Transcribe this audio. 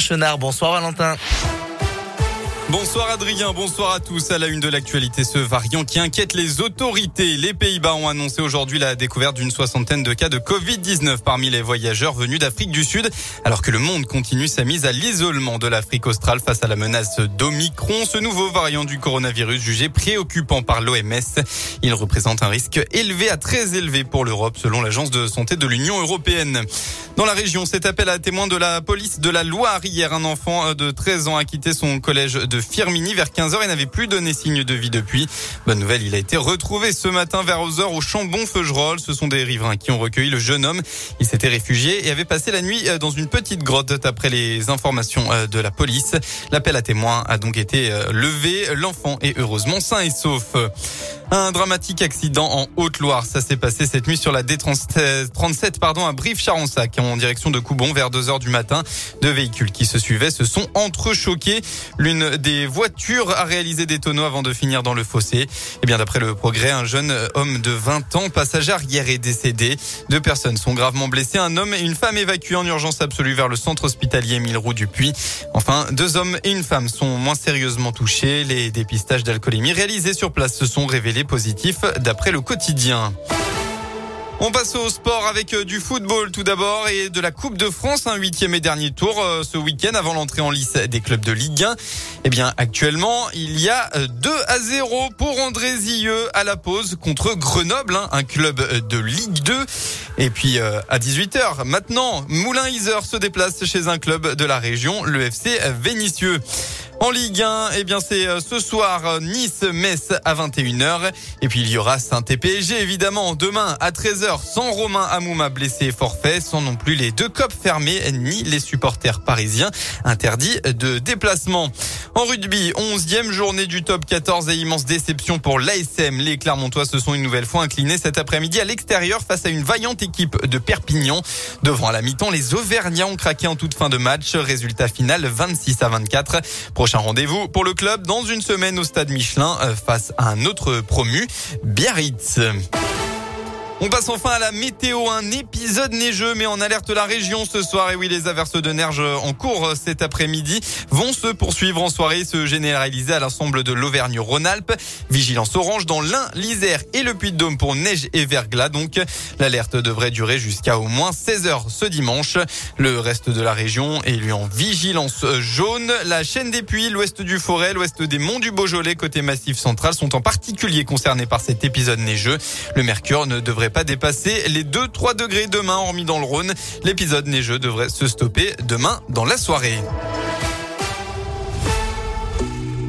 Chenard. Bonsoir Valentin. Bonsoir Adrien, bonsoir à tous. À la une de l'actualité, ce variant qui inquiète les autorités. Les Pays-Bas ont annoncé aujourd'hui la découverte d'une soixantaine de cas de Covid-19 parmi les voyageurs venus d'Afrique du Sud, alors que le monde continue sa mise à l'isolement de l'Afrique australe face à la menace d'Omicron, ce nouveau variant du coronavirus jugé préoccupant par l'OMS. Il représente un risque élevé à très élevé pour l'Europe, selon l'Agence de santé de l'Union européenne. Dans la région, cet appel à témoins de la police de la Loire. Hier, un enfant de 13 ans a quitté son collège de Firmini vers 15h et n'avait plus donné signe de vie depuis. Bonne nouvelle, il a été retrouvé ce matin vers 11h au Chambon-Feugerolles. Ce sont des riverains qui ont recueilli le jeune homme. Il s'était réfugié et avait passé la nuit euh, dans une petite grotte d'après les informations euh, de la police. L'appel à témoins a donc été euh, levé. L'enfant est heureusement sain et sauf. Un dramatique accident en Haute-Loire. Ça s'est passé cette nuit sur la D37 pardon, à Brive-Charonsac en direction de Coubon vers 2 heures du matin. Deux véhicules qui se suivaient se sont entrechoqués. L'une des voitures a réalisé des tonneaux avant de finir dans le fossé. Eh bien d'après le progrès, un jeune homme de 20 ans, passager arrière, est décédé. Deux personnes sont gravement blessées. Un homme et une femme évacués en urgence absolue vers le centre hospitalier Mille Roux du Puy. Enfin, deux hommes et une femme sont moins sérieusement touchés. Les dépistages d'alcoolémie réalisés sur place se sont révélés positif d'après le quotidien. On passe au sport avec euh, du football tout d'abord et de la Coupe de France, un huitième et dernier tour euh, ce week-end avant l'entrée en lice des clubs de Ligue 1. Eh bien, actuellement, il y a 2 euh, à 0 pour André Zilleux à la pause contre Grenoble, hein, un club de Ligue 2. Et puis à 18h, maintenant, Moulin-Iser se déplace chez un club de la région, le FC Vénitieux. En Ligue 1, eh bien c'est euh, ce soir Nice-Metz à 21h. Et puis il y aura Saint-PSG évidemment demain à 13h sans Romain Amouma blessé forfait, sans non plus les deux copes fermés ni les supporters parisiens interdits de déplacement. En rugby, 11e journée du top 14 et immense déception pour l'ASM. Les Clermontois se sont une nouvelle fois inclinés cet après-midi à l'extérieur face à une vaillante équipe de Perpignan. Devant à la mi-temps, les Auvergnats ont craqué en toute fin de match. Résultat final 26 à 24 un rendez-vous pour le club dans une semaine au stade Michelin euh, face à un autre promu, Biarritz. On passe enfin à la météo. Un épisode neigeux mais en alerte la région ce soir. Et oui, les averses de neige en cours cet après-midi vont se poursuivre en soirée, se généraliser à l'ensemble de l'Auvergne-Rhône-Alpes. Vigilance orange dans l'Ain, l'Isère et le Puy-de-Dôme pour neige et verglas. Donc, l'alerte devrait durer jusqu'à au moins 16 heures ce dimanche. Le reste de la région est lui en vigilance jaune. La chaîne des puits, l'ouest du Forêt, l'ouest des monts du Beaujolais côté massif central sont en particulier concernés par cet épisode neigeux. Le mercure ne pas dépasser les 2-3 degrés demain, hormis dans le Rhône. L'épisode neigeux devrait se stopper demain dans la soirée.